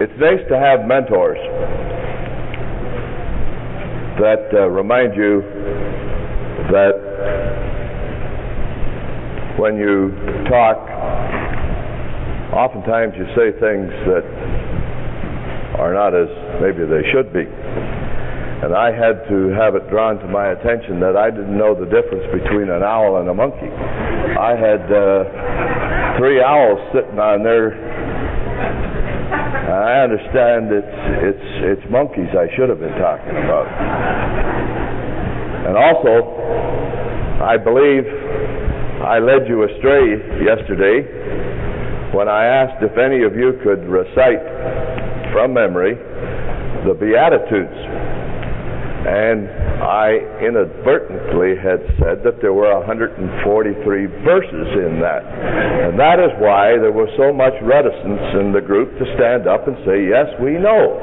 It's nice to have mentors that uh, remind you that when you talk, oftentimes you say things that are not as maybe they should be. And I had to have it drawn to my attention that I didn't know the difference between an owl and a monkey. I had uh, three owls sitting on there. I understand it's it's it's monkeys I should have been talking about. And also, I believe I led you astray yesterday when I asked if any of you could recite from memory the Beatitudes. And I inadvertently had said that there were 143 verses in that. And that is why there was so much reticence in the group to stand up and say, Yes, we know.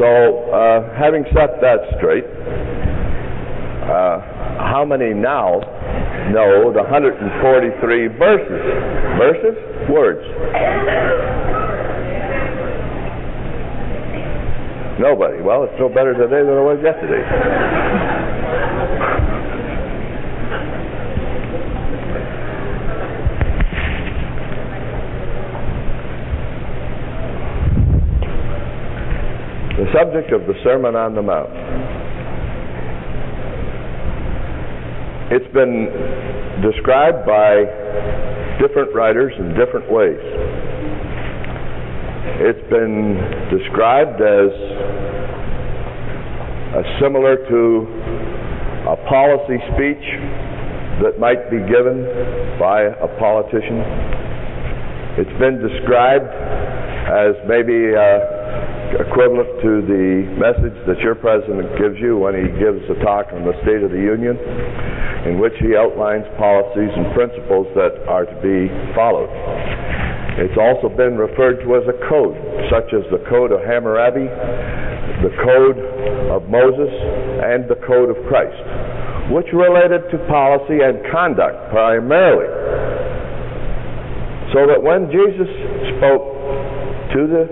So, uh, having set that straight, uh, how many now know the 143 verses? Verses? Words. Nobody. Well, it's no better today than it was yesterday. the subject of the Sermon on the Mount. It's been described by different writers in different ways. It's been described as similar to a policy speech that might be given by a politician. It's been described as maybe uh, equivalent to the message that your president gives you when he gives a talk on the State of the Union, in which he outlines policies and principles that are to be followed. It's also been referred to as a code, such as the Code of Hammurabi, the Code of Moses, and the Code of Christ, which related to policy and conduct primarily. So that when Jesus spoke to the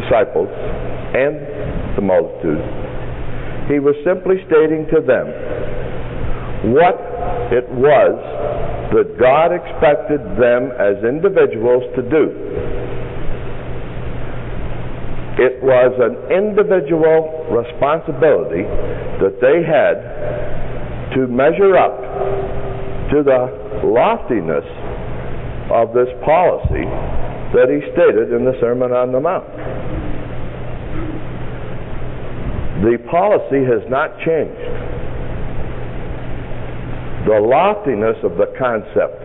disciples and the multitude, he was simply stating to them what it was that God expected them as individuals to do. It was an individual responsibility that they had to measure up to the loftiness of this policy that he stated in the Sermon on the Mount. The policy has not changed the loftiness of the concept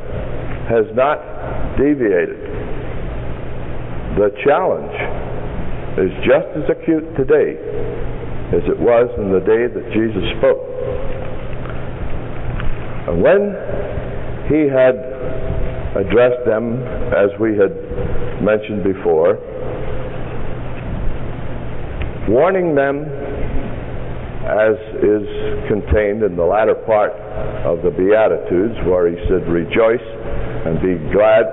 has not deviated. The challenge is just as acute today as it was in the day that Jesus spoke. And when he had addressed them, as we had mentioned before, warning them as is contained in the latter part of the Beatitudes, where he said, Rejoice and be glad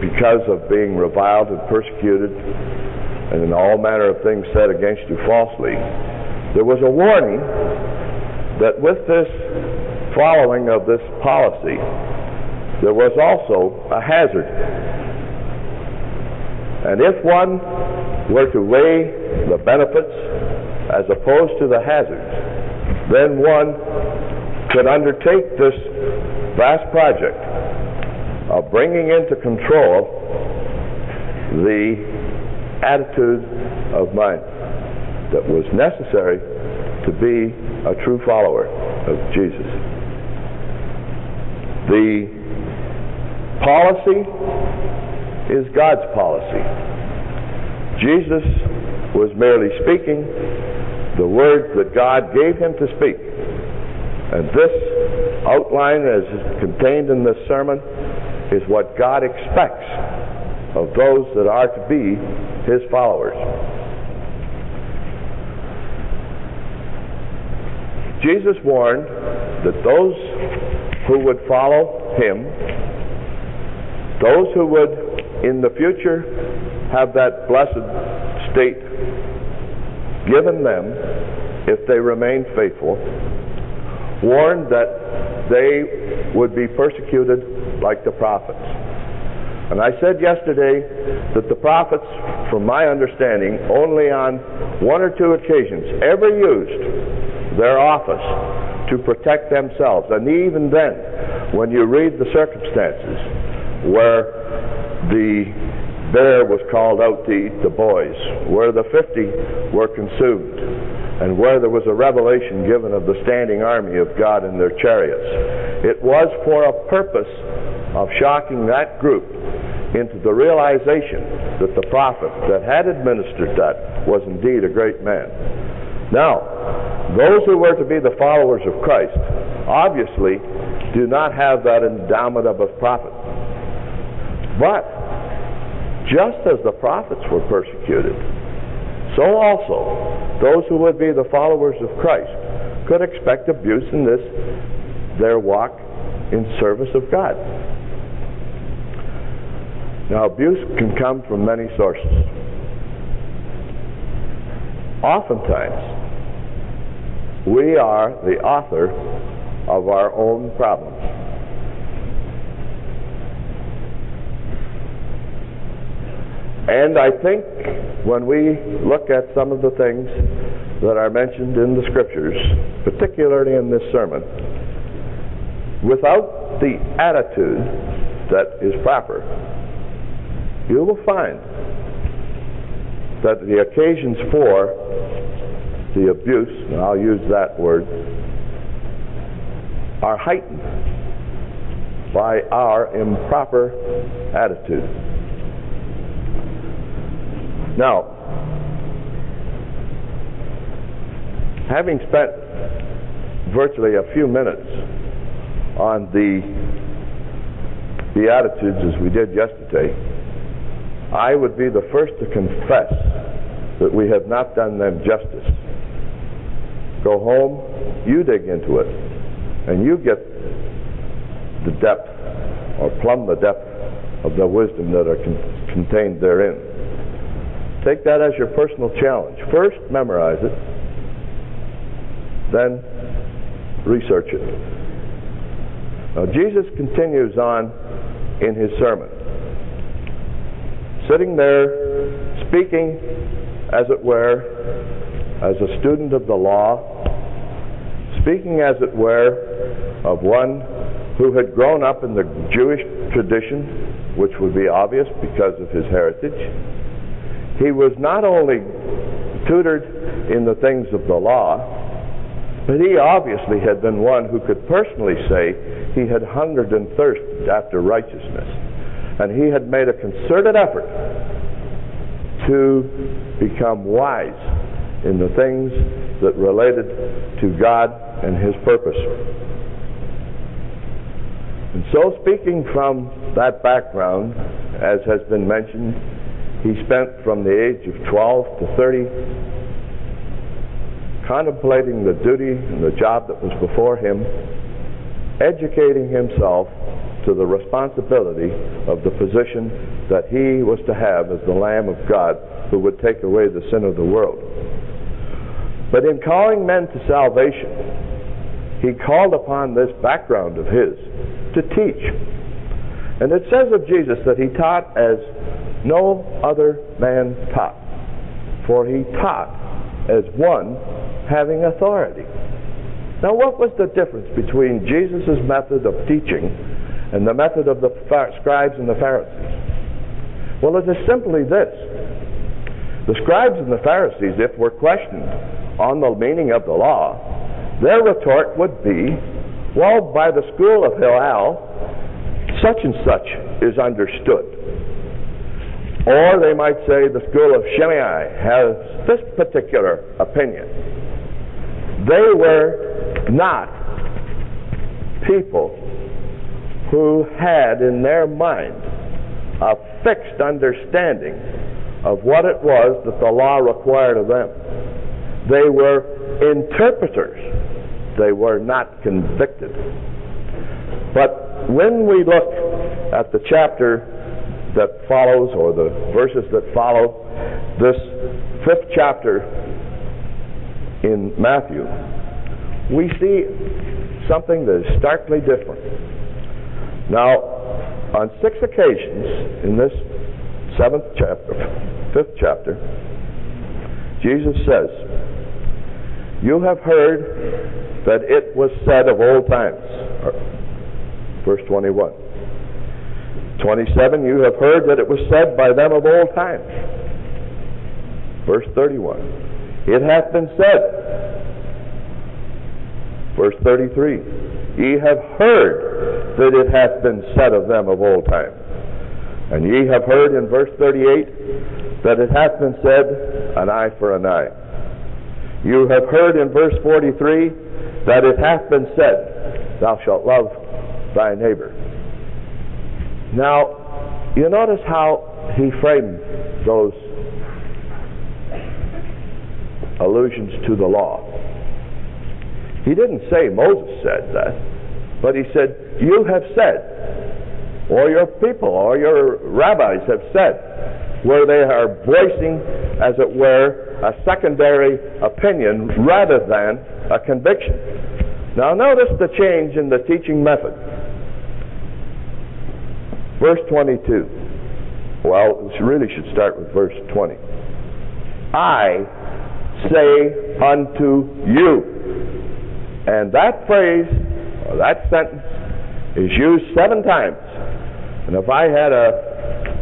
because of being reviled and persecuted, and in all manner of things said against you falsely. There was a warning that with this following of this policy, there was also a hazard. And if one were to weigh the benefits as opposed to the hazards, then one could undertake this vast project of bringing into control the attitude of mind that was necessary to be a true follower of Jesus. The policy is God's policy. Jesus was merely speaking the words that God gave him to speak. And this outline, as contained in this sermon, is what God expects of those that are to be his followers. Jesus warned that those who would follow him, those who would in the future have that blessed state given them if they remain faithful, warned that they would be persecuted like the prophets. And I said yesterday that the prophets, from my understanding, only on one or two occasions ever used their office to protect themselves. And even then, when you read the circumstances where the bear was called out to eat the boys, where the fifty were consumed, and where there was a revelation given of the standing army of God in their chariots. It was for a purpose of shocking that group into the realization that the prophet that had administered that was indeed a great man. Now, those who were to be the followers of Christ obviously do not have that endowment of a prophet. But just as the prophets were persecuted, so also those who would be the followers of Christ could expect abuse in this their walk in service of God. Now, abuse can come from many sources. Oftentimes, we are the author of our own problems. And I think when we look at some of the things that are mentioned in the scriptures, particularly in this sermon, without the attitude that is proper, you will find that the occasions for the abuse, and I'll use that word, are heightened by our improper attitude. Now, having spent virtually a few minutes on the Beatitudes as we did yesterday, I would be the first to confess that we have not done them justice. Go home, you dig into it, and you get the depth, or plumb the depth of the wisdom that are con- contained therein. Take that as your personal challenge. First, memorize it, then research it. Now, Jesus continues on in his sermon sitting there speaking, as it were, as a student of the law, speaking, as it were, of one who had grown up in the Jewish tradition, which would be obvious because of his heritage. He was not only tutored in the things of the law, but he obviously had been one who could personally say he had hungered and thirsted after righteousness and he had made a concerted effort to become wise in the things that related to God and his purpose. And so, speaking from that background, as has been mentioned, he spent from the age of 12 to 30 contemplating the duty and the job that was before him, educating himself to the responsibility of the position that he was to have as the Lamb of God who would take away the sin of the world. But in calling men to salvation, he called upon this background of his to teach. And it says of Jesus that he taught as no other man taught, for he taught as one having authority. Now, what was the difference between Jesus' method of teaching and the method of the scribes and the Pharisees? Well, it is simply this. The scribes and the Pharisees, if were questioned on the meaning of the law, their retort would be, well, by the school of Hillel, such and such is understood. Or they might say the school of Shammai has this particular opinion. They were not people who had in their mind a fixed understanding of what it was that the law required of them. They were interpreters they were not convicted. But when we look at the chapter that follows, or the verses that follow this fifth chapter in Matthew, we see something that is starkly different. Now, on six occasions in this seventh chapter, fifth chapter, Jesus says, You have heard that it was said of old times. Verse 21. 27, you have heard that it was said by them of old times. Verse 31. It hath been said. Verse 33. Ye have heard that it hath been said of them of old time. And ye have heard in verse 38 that it hath been said, an eye for an eye. You have heard in verse 43 that it hath been said, thou shalt love thy neighbor. Now, you notice how he framed those allusions to the law. He didn't say Moses said that, but he said, You have said, or your people, or your rabbis have said, where they are voicing, as it were, a secondary opinion rather than a conviction. Now, notice the change in the teaching method. Verse 22. Well, it really should start with verse 20. I say unto you. And that phrase, or that sentence, is used seven times. And if I had a,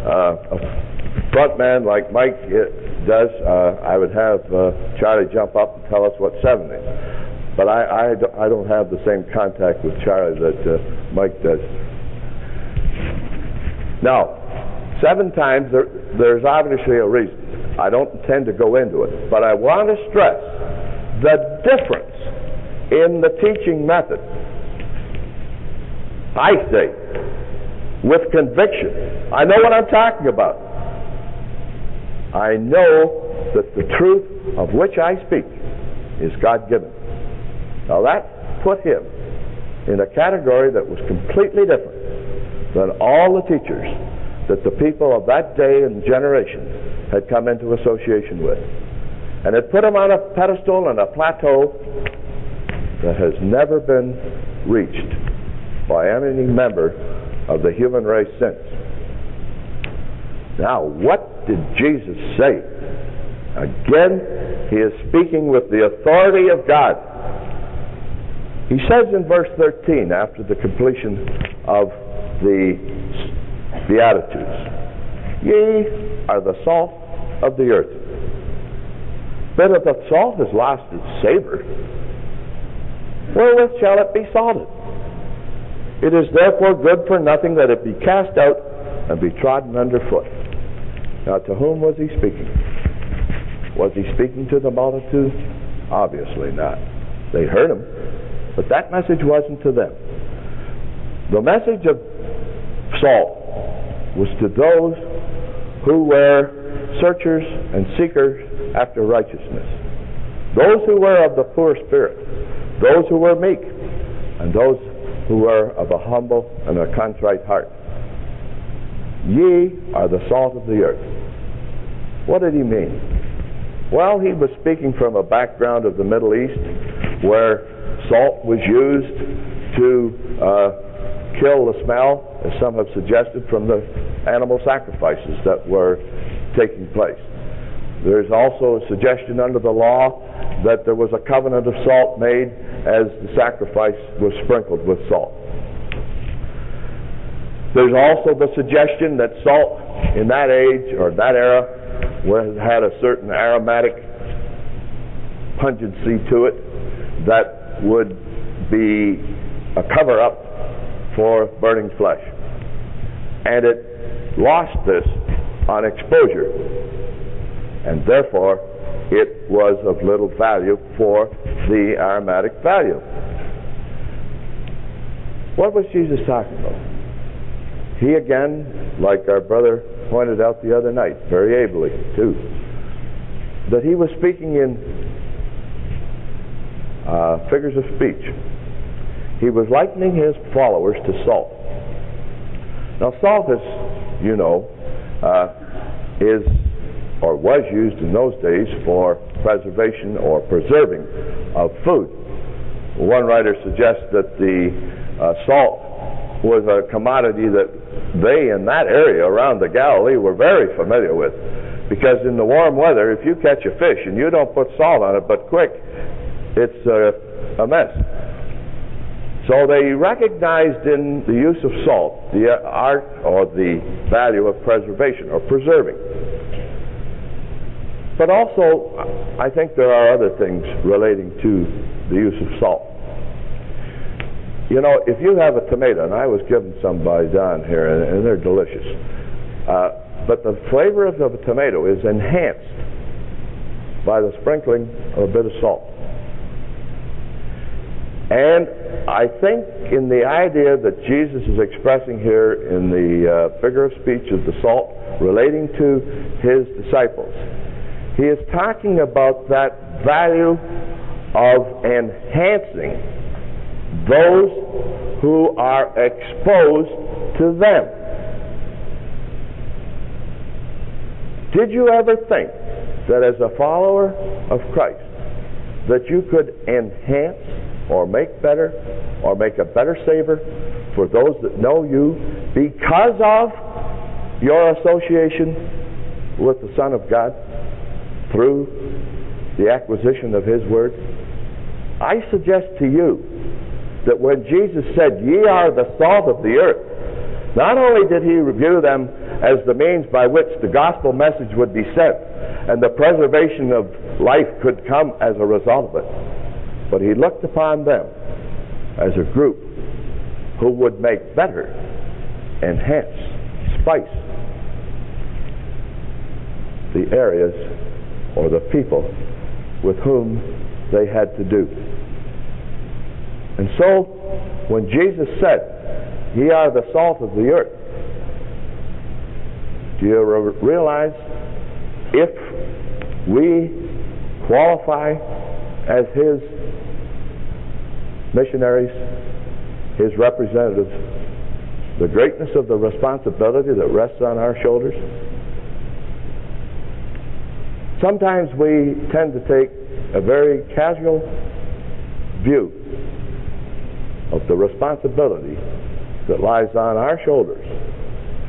a, a front man like Mike does, uh, I would have uh, Charlie jump up and tell us what seven is. But I, I, I don't have the same contact with Charlie that uh, Mike does. Now, seven times, there, there's obviously a reason. I don't intend to go into it, but I want to stress the difference in the teaching method. I say, with conviction. I know what I'm talking about. I know that the truth of which I speak is God given. Now that put him in a category that was completely different than all the teachers that the people of that day and generation had come into association with. And it put him on a pedestal and a plateau that has never been reached by any member of the human race since. Now, what did Jesus say? Again, he is speaking with the authority of God. He says in verse 13, after the completion of the Beatitudes, Ye are the salt of the earth. But if the salt has lost its savor, wherewith shall it be salted? It is therefore good for nothing that it be cast out and be trodden under foot. Now, to whom was he speaking? Was he speaking to the multitude? Obviously not. They heard him, but that message wasn't to them. The message of salt was to those who were searchers and seekers after righteousness. Those who were of the poor spirit, those who were meek, and those who were of a humble and a contrite heart. Ye are the salt of the earth. What did he mean? Well, he was speaking from a background of the Middle East where salt was used to uh, kill the smell, as some have suggested, from the animal sacrifices that were taking place. There's also a suggestion under the law that there was a covenant of salt made as the sacrifice was sprinkled with salt. There's also the suggestion that salt in that age or that era had a certain aromatic pungency to it that would be a cover up for burning flesh. And it lost this on exposure. And therefore, it was of little value for the aromatic value. What was Jesus talking about? He again, like our brother pointed out the other night, very ably too, that he was speaking in uh, figures of speech. He was likening his followers to salt. Now, salt is, you know, uh, is or was used in those days for preservation or preserving of food. One writer suggests that the uh, salt was a commodity that they in that area around the Galilee were very familiar with. Because in the warm weather, if you catch a fish and you don't put salt on it but quick, it's uh, a mess. So they recognized in the use of salt the art or the value of preservation or preserving. But also, I think there are other things relating to the use of salt. You know, if you have a tomato, and I was given some by Don here, and, and they're delicious, uh, but the flavor of the tomato is enhanced by the sprinkling of a bit of salt. And I think in the idea that Jesus is expressing here in the uh, figure of speech of the salt relating to his disciples, he is talking about that value of enhancing those who are exposed to them. Did you ever think that as a follower of Christ that you could enhance or make better or make a better savor for those that know you because of your association with the Son of God? through the acquisition of His Word? I suggest to you that when Jesus said, Ye are the salt of the earth, not only did He review them as the means by which the gospel message would be sent and the preservation of life could come as a result of it, but He looked upon them as a group who would make better, enhance, spice the areas or the people with whom they had to do. And so, when Jesus said, Ye are the salt of the earth, do you realize if we qualify as His missionaries, His representatives, the greatness of the responsibility that rests on our shoulders? Sometimes we tend to take a very casual view of the responsibility that lies on our shoulders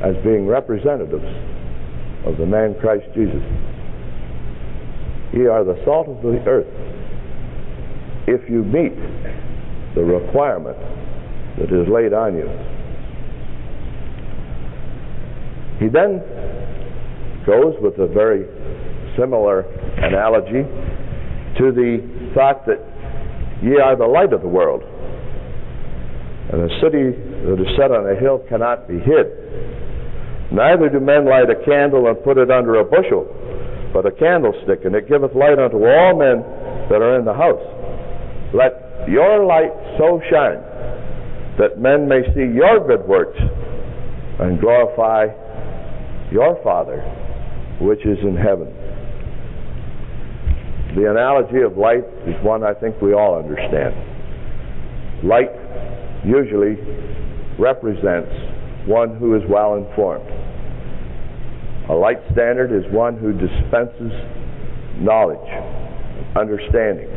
as being representatives of the man Christ Jesus. Ye are the salt of the earth. If you meet the requirement that is laid on you. He then goes with a very similar analogy to the thought that ye are the light of the world. And a city that is set on a hill cannot be hid. Neither do men light a candle and put it under a bushel, but a candlestick, and it giveth light unto all men that are in the house. Let your light so shine that men may see your good works and glorify your Father which is in heaven. The analogy of light is one I think we all understand. Light usually represents one who is well informed. A light standard is one who dispenses knowledge, understanding.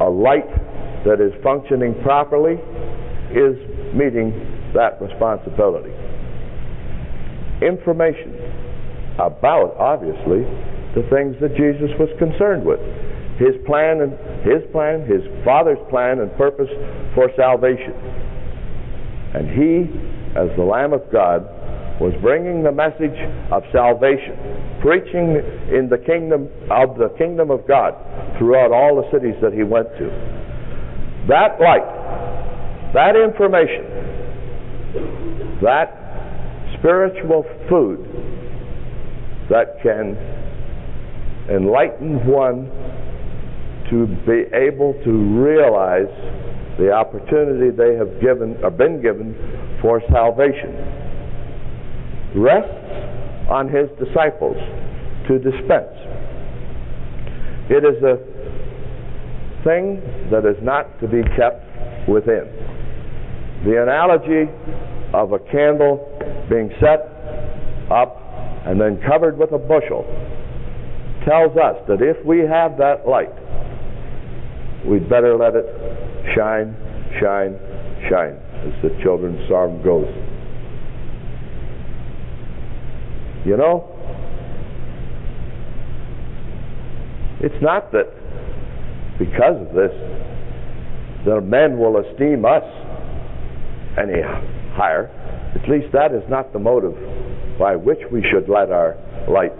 A light that is functioning properly is meeting that responsibility. Information about, obviously, the things that Jesus was concerned with. His plan and his plan, his Father's plan and purpose for salvation. And he, as the Lamb of God, was bringing the message of salvation, preaching in the kingdom of the kingdom of God throughout all the cities that he went to. That light, that information, that spiritual food that can enlighten one to be able to realize the opportunity they have given or been given for salvation rests on his disciples to dispense. It is a thing that is not to be kept within. The analogy of a candle being set up and then covered with a bushel tells us that if we have that light, we'd better let it shine, shine, shine, as the children's song goes. You know, it's not that because of this that men will esteem us any higher. At least that is not the motive by which we should let our light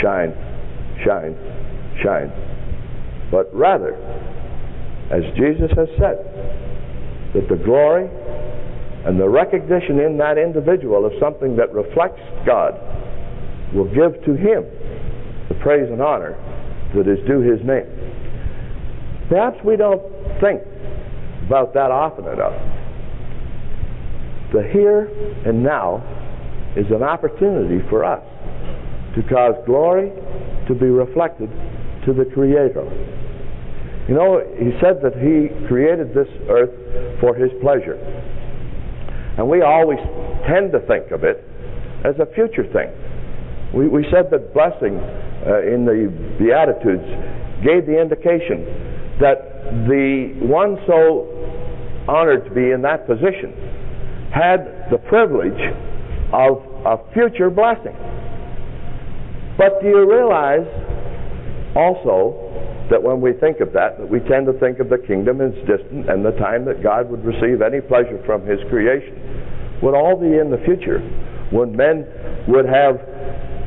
shine, shine, shine. But rather, as Jesus has said, that the glory and the recognition in that individual of something that reflects God will give to him the praise and honor that is due his name. Perhaps we don't think about that often enough. The here and now is an opportunity for us to cause glory to be reflected to the Creator. You know, he said that he created this earth for his pleasure. And we always tend to think of it as a future thing. We, we said that blessing uh, in the Beatitudes gave the indication that the one so honored to be in that position had the privilege of a future blessing. But do you realize also that when we think of that, that we tend to think of the kingdom as distant and the time that God would receive any pleasure from his creation would all be in the future when men would have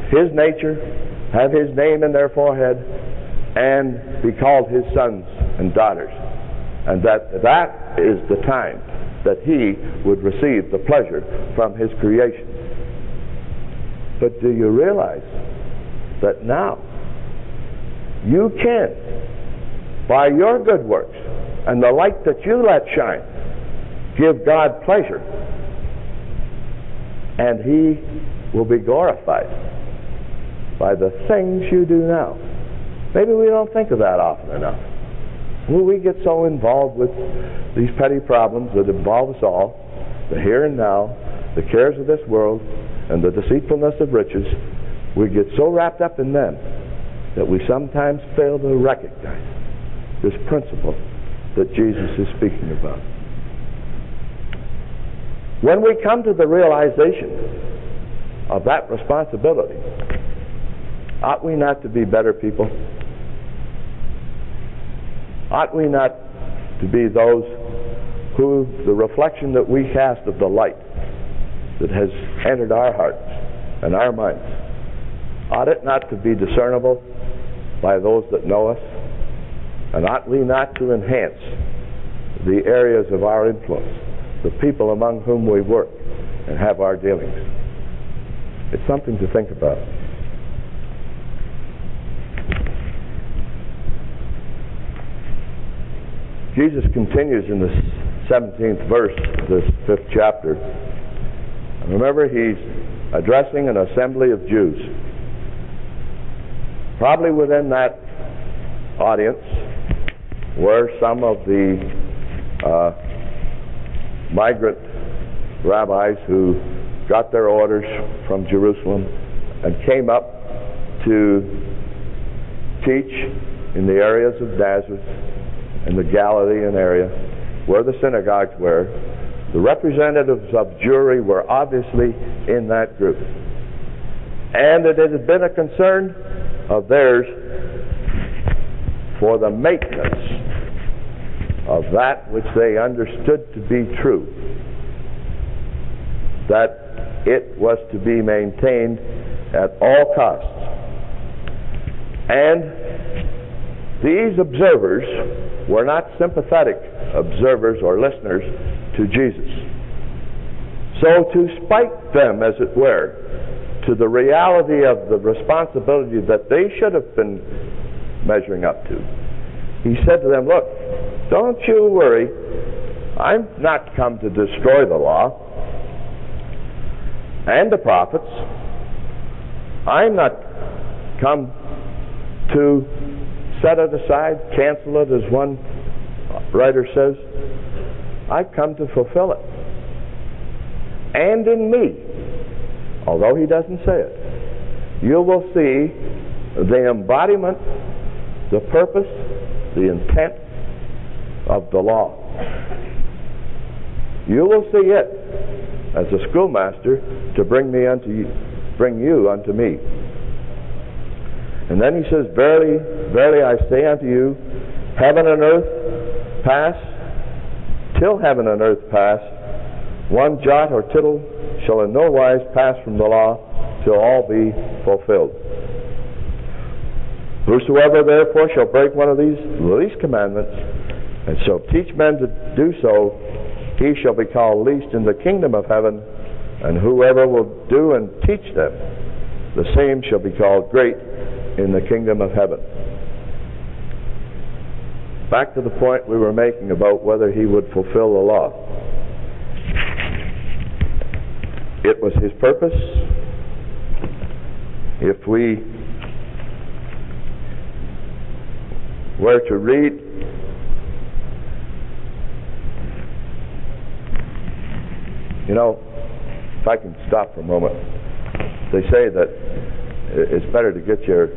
his nature, have his name in their forehead, and be called his sons and daughters. And that that is the time that he would receive the pleasure from his creation. But do you realize that now you can, by your good works and the light that you let shine, give God pleasure, and he will be glorified by the things you do now. Maybe we don't think of that often enough. Will we get so involved with these petty problems that involve us all, the here and now, the cares of this world, and the deceitfulness of riches, we get so wrapped up in them that we sometimes fail to recognize this principle that Jesus is speaking about. When we come to the realization of that responsibility, ought we not to be better people? Ought we not to be those who the reflection that we cast of the light that has entered our hearts and our minds, ought it not to be discernible by those that know us? And ought we not to enhance the areas of our influence, the people among whom we work and have our dealings? It's something to think about. Jesus continues in the 17th verse of this fifth chapter. Remember, he's addressing an assembly of Jews. Probably within that audience were some of the uh, migrant rabbis who got their orders from Jerusalem and came up to teach in the areas of Nazareth in the Galilean area where the synagogues were. The representatives of Jewry were obviously in that group. And it had been a concern of theirs for the maintenance of that which they understood to be true, that it was to be maintained at all costs. And these observers were not sympathetic observers or listeners to Jesus. So, to spike them, as it were, to the reality of the responsibility that they should have been measuring up to, he said to them, Look, don't you worry. I'm not come to destroy the law and the prophets. I'm not come to set it aside, cancel it, as one writer says. I've come to fulfill it. And in me, although he doesn't say it, you will see the embodiment, the purpose, the intent of the law. You will see it as a schoolmaster to bring me unto you, bring you unto me. And then he says, Verily, verily I say unto you, heaven and earth pass, till heaven and earth pass, one jot or tittle shall in no wise pass from the law till all be fulfilled. Whosoever therefore shall break one of these least commandments, and shall teach men to do so, he shall be called least in the kingdom of heaven, and whoever will do and teach them, the same shall be called great in the kingdom of heaven. Back to the point we were making about whether he would fulfill the law. It was his purpose. If we were to read You know, if I can stop for a moment, they say that it's better to get your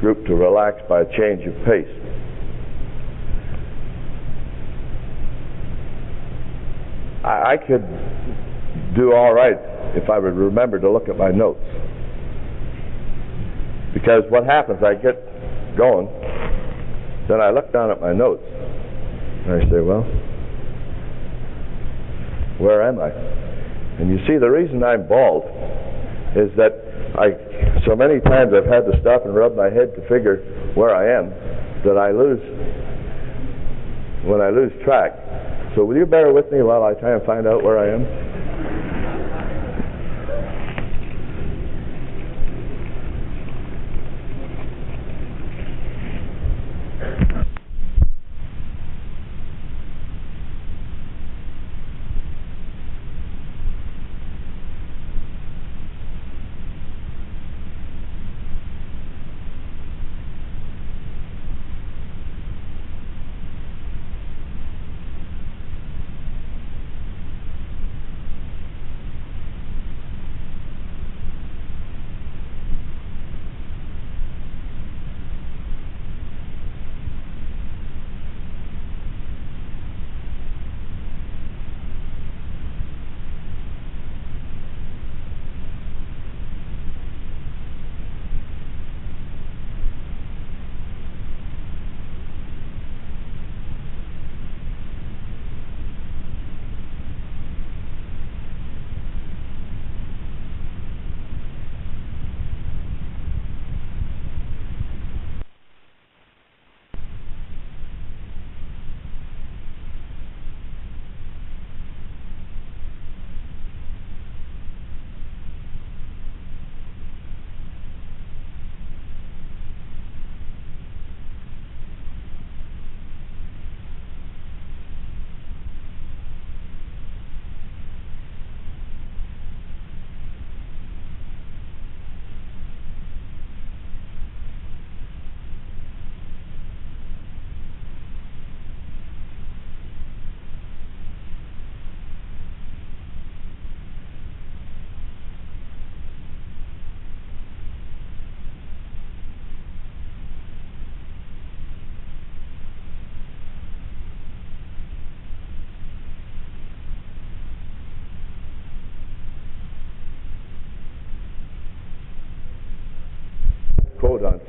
group to relax by a change of pace. I, I could do all right if I would remember to look at my notes. Because what happens, I get going, then I look down at my notes, and I say, well, where am I? And you see, the reason I'm bald is that I, so many times I've had to stop and rub my head to figure where I am that I lose, when I lose track. So will you bear with me while I try and find out where I am?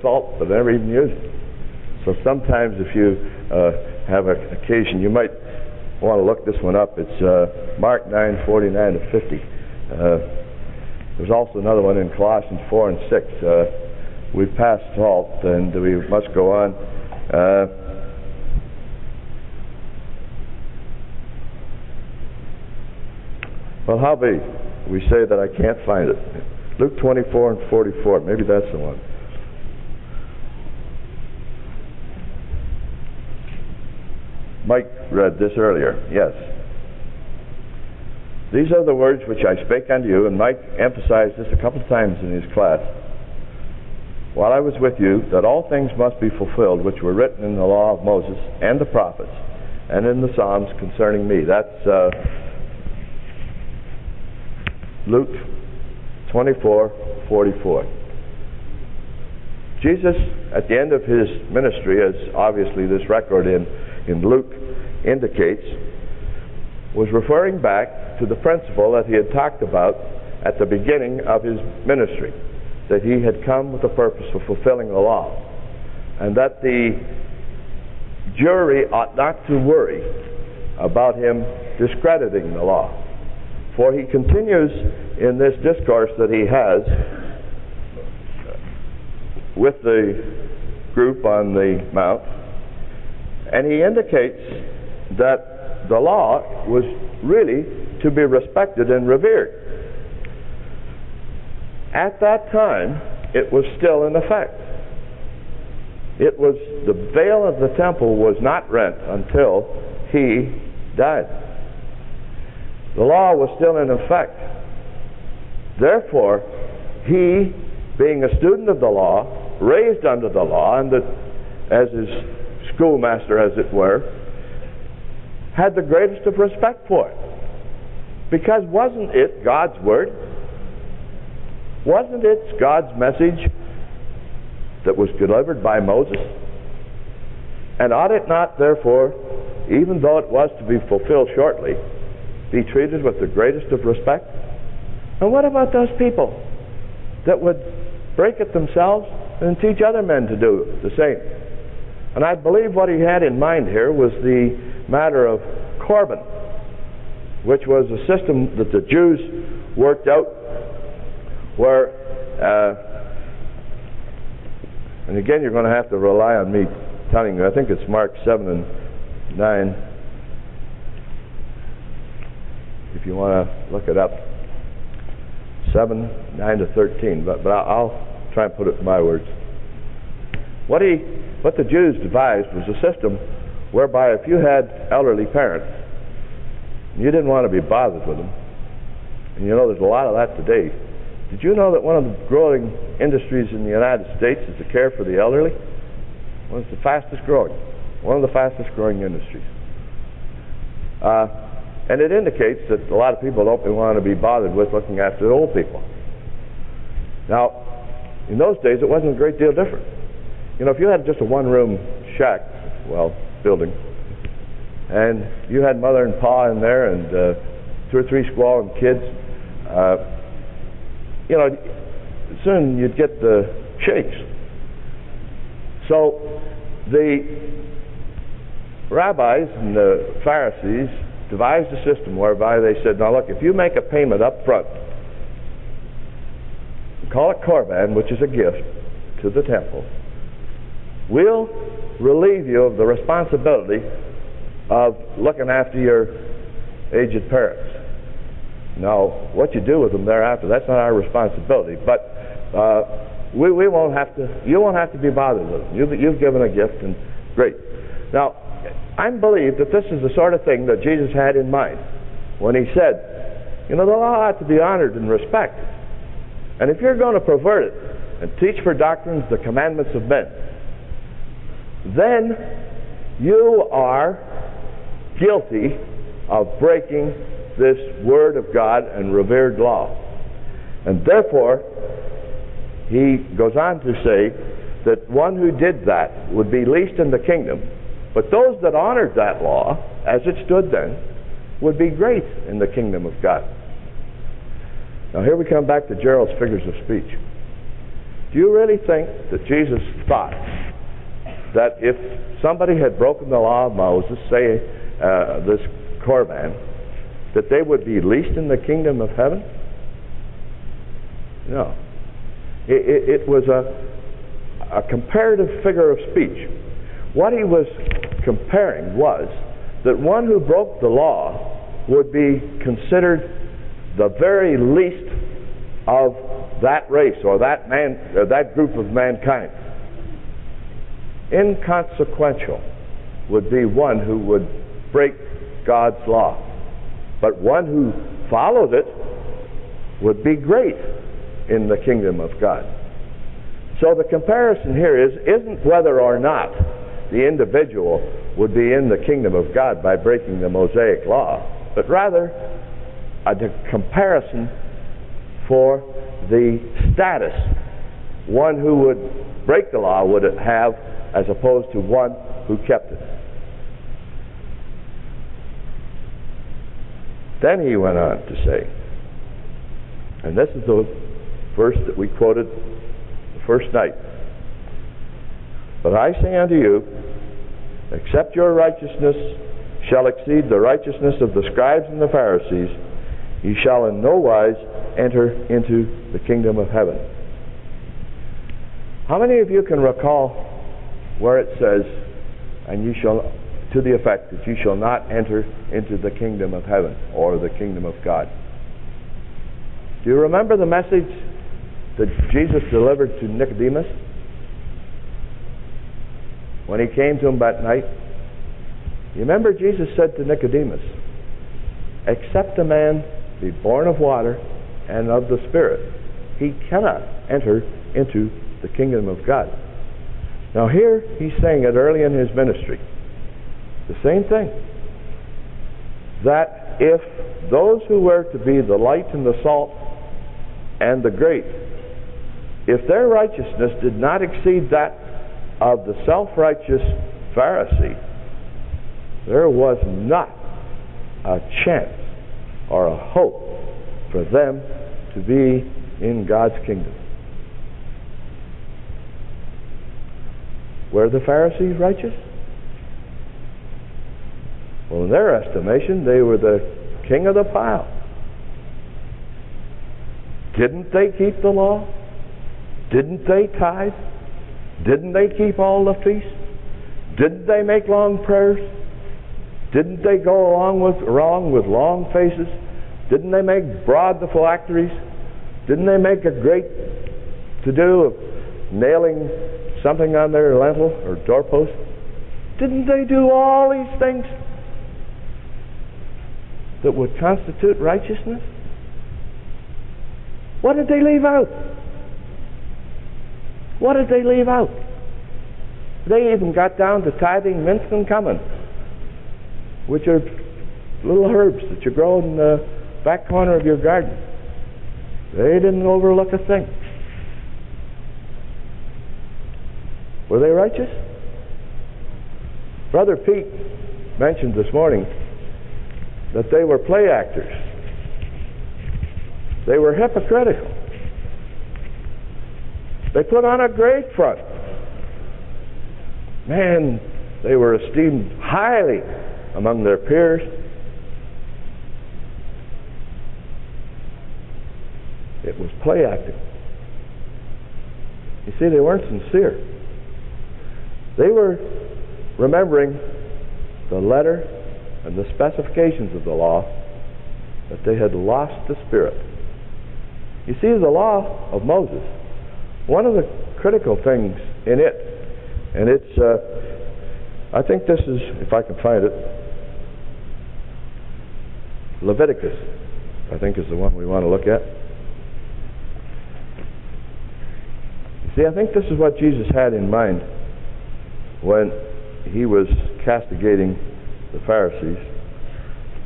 Salt, but never even used it. So sometimes if you uh, have an occasion, you might want to look this one up. It's uh, Mark 9, 49 to 50. Uh, there's also another one in Colossians 4 and 6. Uh, we've passed salt and we must go on. Uh, well, how be? We say that I can't find it. Luke 24 and 44. Maybe that's the one. Mike read this earlier. Yes. These are the words which I spake unto you, and Mike emphasized this a couple of times in his class. while I was with you that all things must be fulfilled which were written in the law of Moses and the prophets and in the Psalms concerning me. That's uh, Luke 24 44. Jesus, at the end of his ministry, as obviously this record in, in Luke indicates, was referring back to the principle that he had talked about at the beginning of his ministry that he had come with the purpose of fulfilling the law, and that the Jewry ought not to worry about him discrediting the law. For he continues in this discourse that he has with the group on the mount, and he indicates that the law was really to be respected and revered. At that time, it was still in effect. It was the veil of the temple was not rent until he died. The law was still in effect. Therefore, he, being a student of the law, raised under the law, and the, as his schoolmaster, as it were, had the greatest of respect for it. Because wasn't it God's word? Wasn't it God's message that was delivered by Moses? And ought it not, therefore, even though it was to be fulfilled shortly, be treated with the greatest of respect? And what about those people that would break it themselves and teach other men to do the same? And I believe what he had in mind here was the matter of Corban, which was a system that the Jews worked out where, uh, and again, you're going to have to rely on me telling you. I think it's Mark 7 and 9. If you want to look it up. 7, 9 to 13. But, but I'll try and put it in my words. What, he, what the Jews devised was a system whereby if you had elderly parents, you didn't want to be bothered with them. And you know, there's a lot of that today. Did you know that one of the growing industries in the United States is the care for the elderly? One of the fastest growing. One of the fastest growing industries. Uh, and it indicates that a lot of people don't want to be bothered with looking after the old people. Now, in those days, it wasn't a great deal different. You know, if you had just a one room shack, well, building, and you had mother and pa in there and uh, two or three squalling kids, uh, you know, soon you'd get the shakes. So the rabbis and the Pharisees devised a system whereby they said, now look, if you make a payment up front, call it Korban, which is a gift to the temple, we'll relieve you of the responsibility of looking after your aged parents. Now, what you do with them thereafter, that's not our responsibility. But uh, we, we won't have to, you won't have to be bothered with them. You've, you've given a gift, and great. Now, I believe that this is the sort of thing that Jesus had in mind when he said, you know, the law ought to be honored and respected. And if you're going to pervert it and teach for doctrines the commandments of men, then you are guilty of breaking this Word of God and revered law. And therefore, he goes on to say that one who did that would be least in the kingdom, but those that honored that law, as it stood then, would be great in the kingdom of God. Now, here we come back to Gerald's figures of speech. Do you really think that Jesus thought that if somebody had broken the law of Moses, say uh, this Korban, that they would be least in the kingdom of heaven? No. It, it, it was a, a comparative figure of speech. What he was comparing was that one who broke the law would be considered the very least of that race or that man or that group of mankind. Inconsequential would be one who would break God's law. But one who followed it would be great in the kingdom of God. So the comparison here is isn't whether or not the individual would be in the kingdom of God by breaking the Mosaic law, but rather a comparison for the status one who would break the law would have as opposed to one who kept it. Then he went on to say, and this is the verse that we quoted the first night. But I say unto you, except your righteousness shall exceed the righteousness of the scribes and the Pharisees, ye shall in no wise enter into the kingdom of heaven. How many of you can recall where it says, and you shall, to the effect that you shall not enter into the kingdom of heaven or the kingdom of God? Do you remember the message that Jesus delivered to Nicodemus? When he came to him that night, you remember Jesus said to Nicodemus, Except a man be born of water and of the Spirit, he cannot enter into the kingdom of God. Now, here he's saying it early in his ministry. The same thing. That if those who were to be the light and the salt and the great, if their righteousness did not exceed that of the self righteous Pharisee, there was not a chance or a hope for them to be in God's kingdom. Were the Pharisees righteous? Well, in their estimation, they were the king of the pile. Didn't they keep the law? Didn't they tithe? Didn't they keep all the feasts? Didn't they make long prayers? Didn't they go along with wrong with long faces? Didn't they make broad the phylacteries? Didn't they make a great to do of nailing something on their lintel or doorpost? Didn't they do all these things that would constitute righteousness? What did they leave out? What did they leave out? They even got down to tithing mince and cumin, which are little herbs that you grow in the back corner of your garden. They didn't overlook a thing. Were they righteous? Brother Pete mentioned this morning that they were play actors. They were hypocritical. They put on a great front. Man, they were esteemed highly among their peers. It was play acting. You see, they weren't sincere. They were remembering the letter and the specifications of the law but they had lost the Spirit. You see, the law of Moses, one of the critical things in it, and it's, uh, I think this is, if I can find it, Leviticus, I think is the one we want to look at. See, I think this is what Jesus had in mind when he was castigating the Pharisees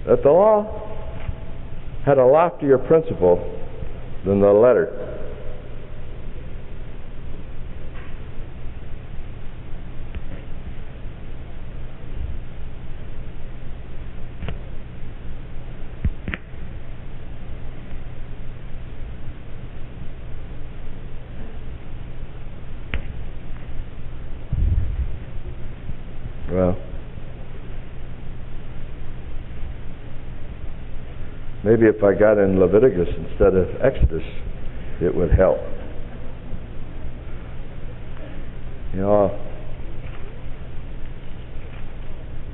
that the law had a loftier principle than the letter. Maybe if I got in Leviticus instead of Exodus, it would help. You know,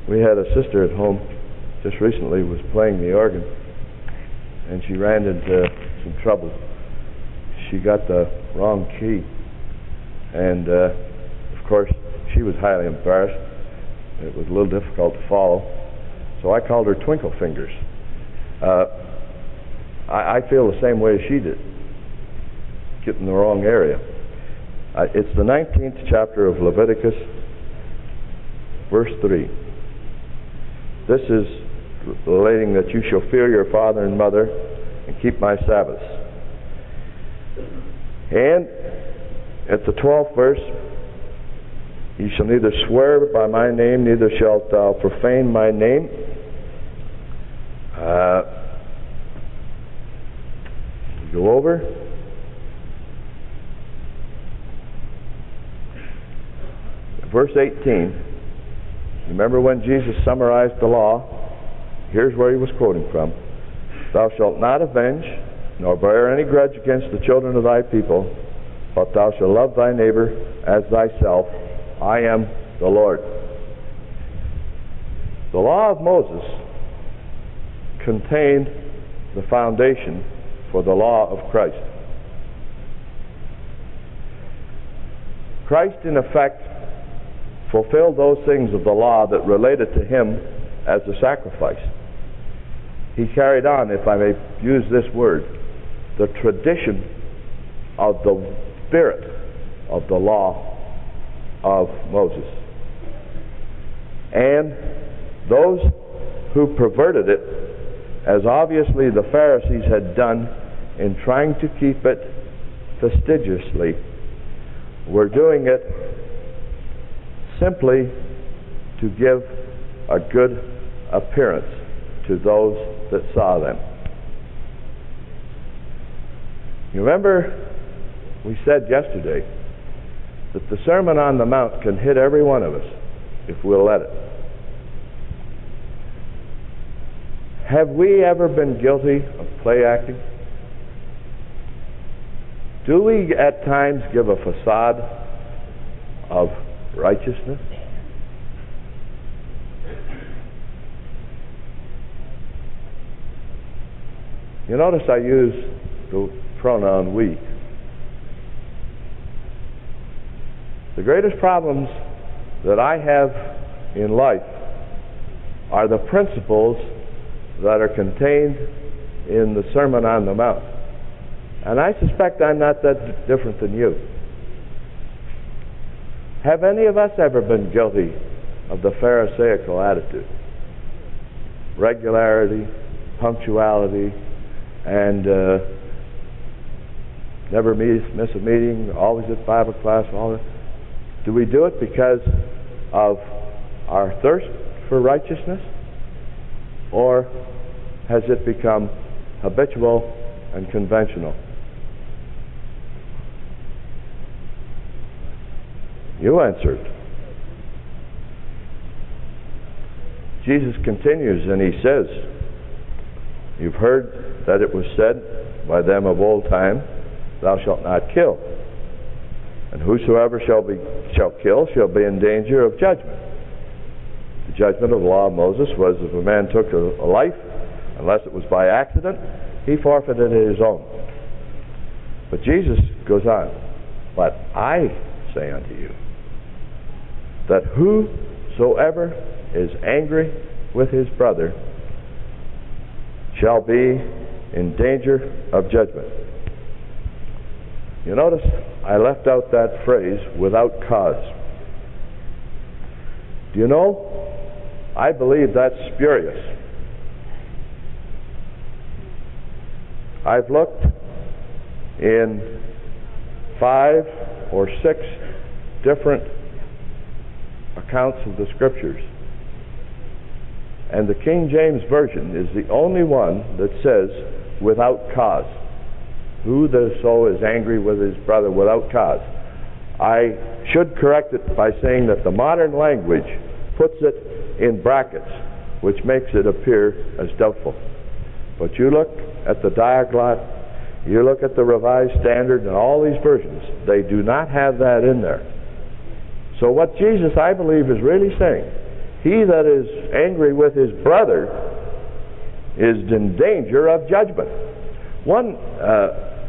we had a sister at home just recently was playing the organ, and she ran into some trouble. She got the wrong key, and uh, of course she was highly embarrassed. It was a little difficult to follow, so I called her Twinkle Fingers. Uh, I, I feel the same way as she did, get in the wrong area. Uh, it's the 19th chapter of Leviticus, verse 3. This is relating that you shall fear your father and mother and keep my Sabbaths. And at the 12th verse, you shall neither swear by my name, neither shalt thou profane my name. Uh, over. Verse 18. Remember when Jesus summarized the law? Here's where he was quoting from. Thou shalt not avenge, nor bear any grudge against the children of thy people, but thou shalt love thy neighbor as thyself. I am the Lord. The law of Moses contained the foundation for the law of Christ. Christ, in effect, fulfilled those things of the law that related to him as a sacrifice. He carried on, if I may use this word, the tradition of the spirit of the law of Moses. And those who perverted it, as obviously the Pharisees had done in trying to keep it fastidiously, We're doing it simply to give a good appearance to those that saw them. You remember we said yesterday that the Sermon on the Mount can hit every one of us if we'll let it. Have we ever been guilty of play acting? Do we at times give a facade of righteousness? You notice I use the pronoun we. The greatest problems that I have in life are the principles that are contained in the Sermon on the Mount. And I suspect I'm not that different than you. Have any of us ever been guilty of the Pharisaical attitude? Regularity, punctuality, and uh, never miss, miss a meeting, always at 5 o'clock. Do we do it because of our thirst for righteousness? Or has it become habitual and conventional? You answered. Jesus continues and he says, You've heard that it was said by them of old time, Thou shalt not kill. And whosoever shall be shall kill shall be in danger of judgment. The judgment of the law of Moses was if a man took a, a life, unless it was by accident, he forfeited his own. But Jesus goes on, But I say unto you, that whosoever is angry with his brother shall be in danger of judgment. You notice I left out that phrase without cause. Do you know? I believe that's spurious. I've looked in five or six different accounts of the scriptures. And the King James Version is the only one that says without cause. Who the so is angry with his brother without cause. I should correct it by saying that the modern language puts it in brackets, which makes it appear as doubtful. But you look at the Diaglott, you look at the Revised Standard, and all these versions, they do not have that in there. So what Jesus, I believe, is really saying, he that is angry with his brother is in danger of judgment. One uh,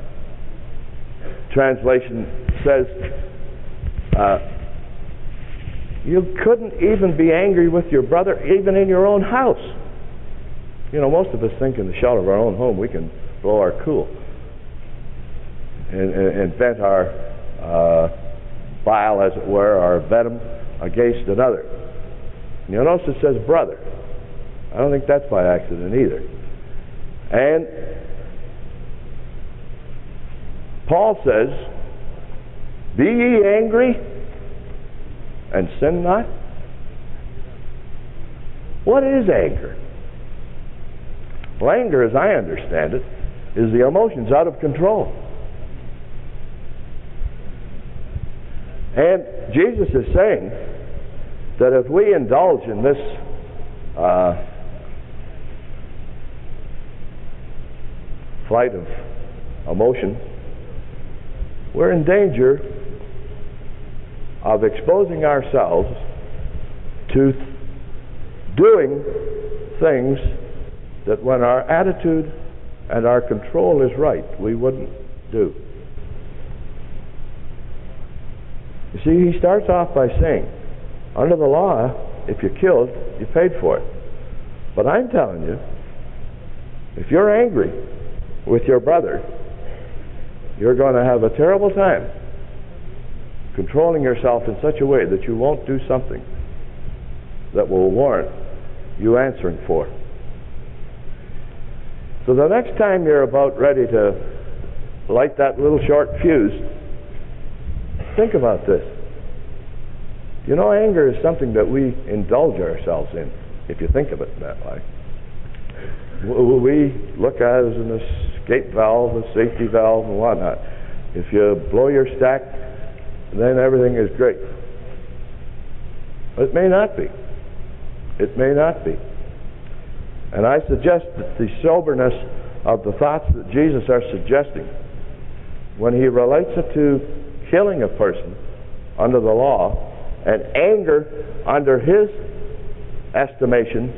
translation says, uh, you couldn't even be angry with your brother even in your own house. You know, most of us think in the shelter of our own home we can blow our cool and, and, and vent our uh, bile, as it were, or venom against another. You notice it says brother. I don't think that's by accident either. And Paul says, Be ye angry and sin not? What is anger? Well, anger, as I understand it, is the emotions out of control. And Jesus is saying that if we indulge in this uh, flight of emotion, we're in danger of exposing ourselves to doing things that when our attitude and our control is right, we wouldn't do. You see, he starts off by saying, under the law, if you're killed, you paid for it. But I'm telling you, if you're angry with your brother, you're going to have a terrible time controlling yourself in such a way that you won't do something that will warrant you answering for. So the next time you're about ready to light that little short fuse, think about this. You know, anger is something that we indulge ourselves in, if you think of it that way. We look at it as an escape valve, a safety valve, and whatnot. If you blow your stack, then everything is great. But it may not be. It may not be. And I suggest that the soberness of the thoughts that Jesus are suggesting when he relates it to killing a person under the law and anger under his estimation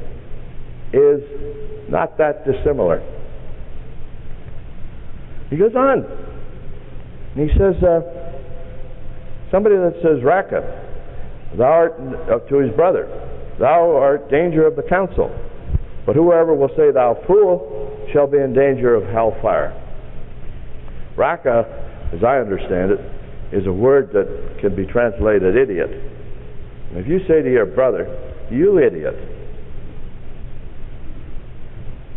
is not that dissimilar. He goes on. And he says, uh, somebody that says, Raca, thou art, uh, to his brother, thou art danger of the council. But whoever will say, Thou fool, shall be in danger of hellfire. Raca, as I understand it, is a word that can be translated idiot. If you say to your brother, You idiot,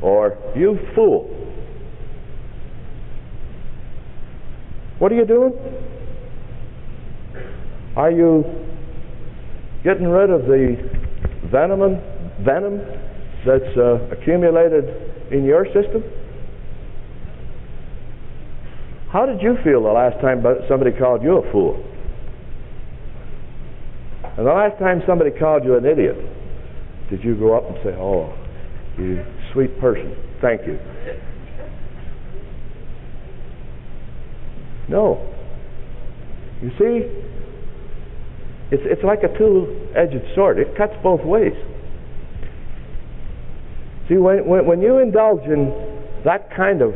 or You fool, what are you doing? Are you getting rid of the venom, venom that's uh, accumulated in your system? How did you feel the last time somebody called you a fool? And the last time somebody called you an idiot, did you go up and say, Oh, you sweet person, thank you? No. You see, it's, it's like a two-edged sword. It cuts both ways. See, when, when, when you indulge in that kind of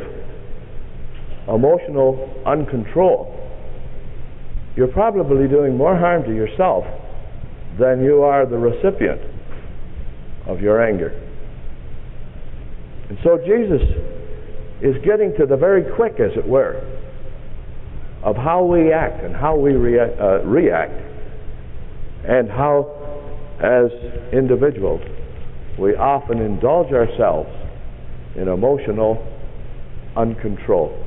emotional uncontrol, you're probably doing more harm to yourself than you are the recipient of your anger. And so Jesus is getting to the very quick, as it were, of how we act and how we rea- uh, react, and how, as individuals, we often indulge ourselves in emotional uncontrol.